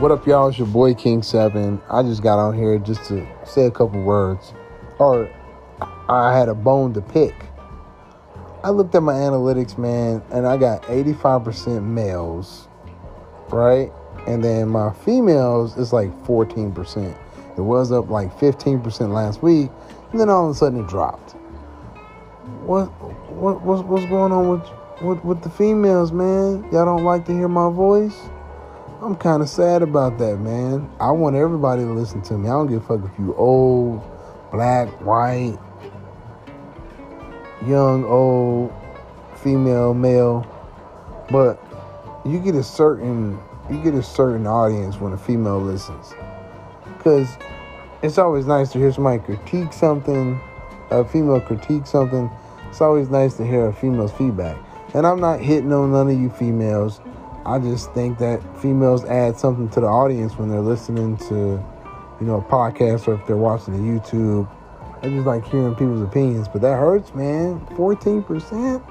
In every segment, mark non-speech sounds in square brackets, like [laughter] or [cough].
What up, y'all? It's your boy King Seven. I just got on here just to say a couple words, or I had a bone to pick. I looked at my analytics, man, and I got 85% males, right? And then my females is like 14%. It was up like 15% last week, and then all of a sudden it dropped. What what what's, what's going on with, with with the females, man? Y'all don't like to hear my voice? I'm kind of sad about that, man. I want everybody to listen to me. I don't give a fuck if you old, black, white, young, old, female, male, but you get a certain you get a certain audience when a female listens. Cause it's always nice to hear somebody critique something, a female critique something. It's always nice to hear a female's feedback. And I'm not hitting on none of you females. I just think that females add something to the audience when they're listening to, you know, a podcast or if they're watching a YouTube. I just like hearing people's opinions, but that hurts, man. 14%?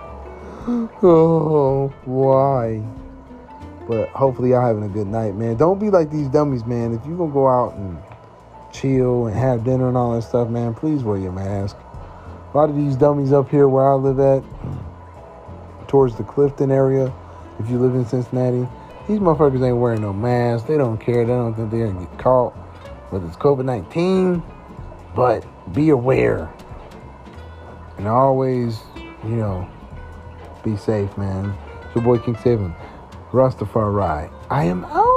[gasps] Oh, why? But hopefully y'all having a good night, man. Don't be like these dummies, man. If you gonna go out and chill and have dinner and all that stuff, man, please wear your mask. A lot of these dummies up here where I live at, towards the Clifton area, if you live in Cincinnati, these motherfuckers ain't wearing no mask. They don't care. They don't think they're gonna get caught. Whether it's COVID 19, but be aware. And always, you know, be safe, man. It's your boy King Seven. Rastafari. I am out.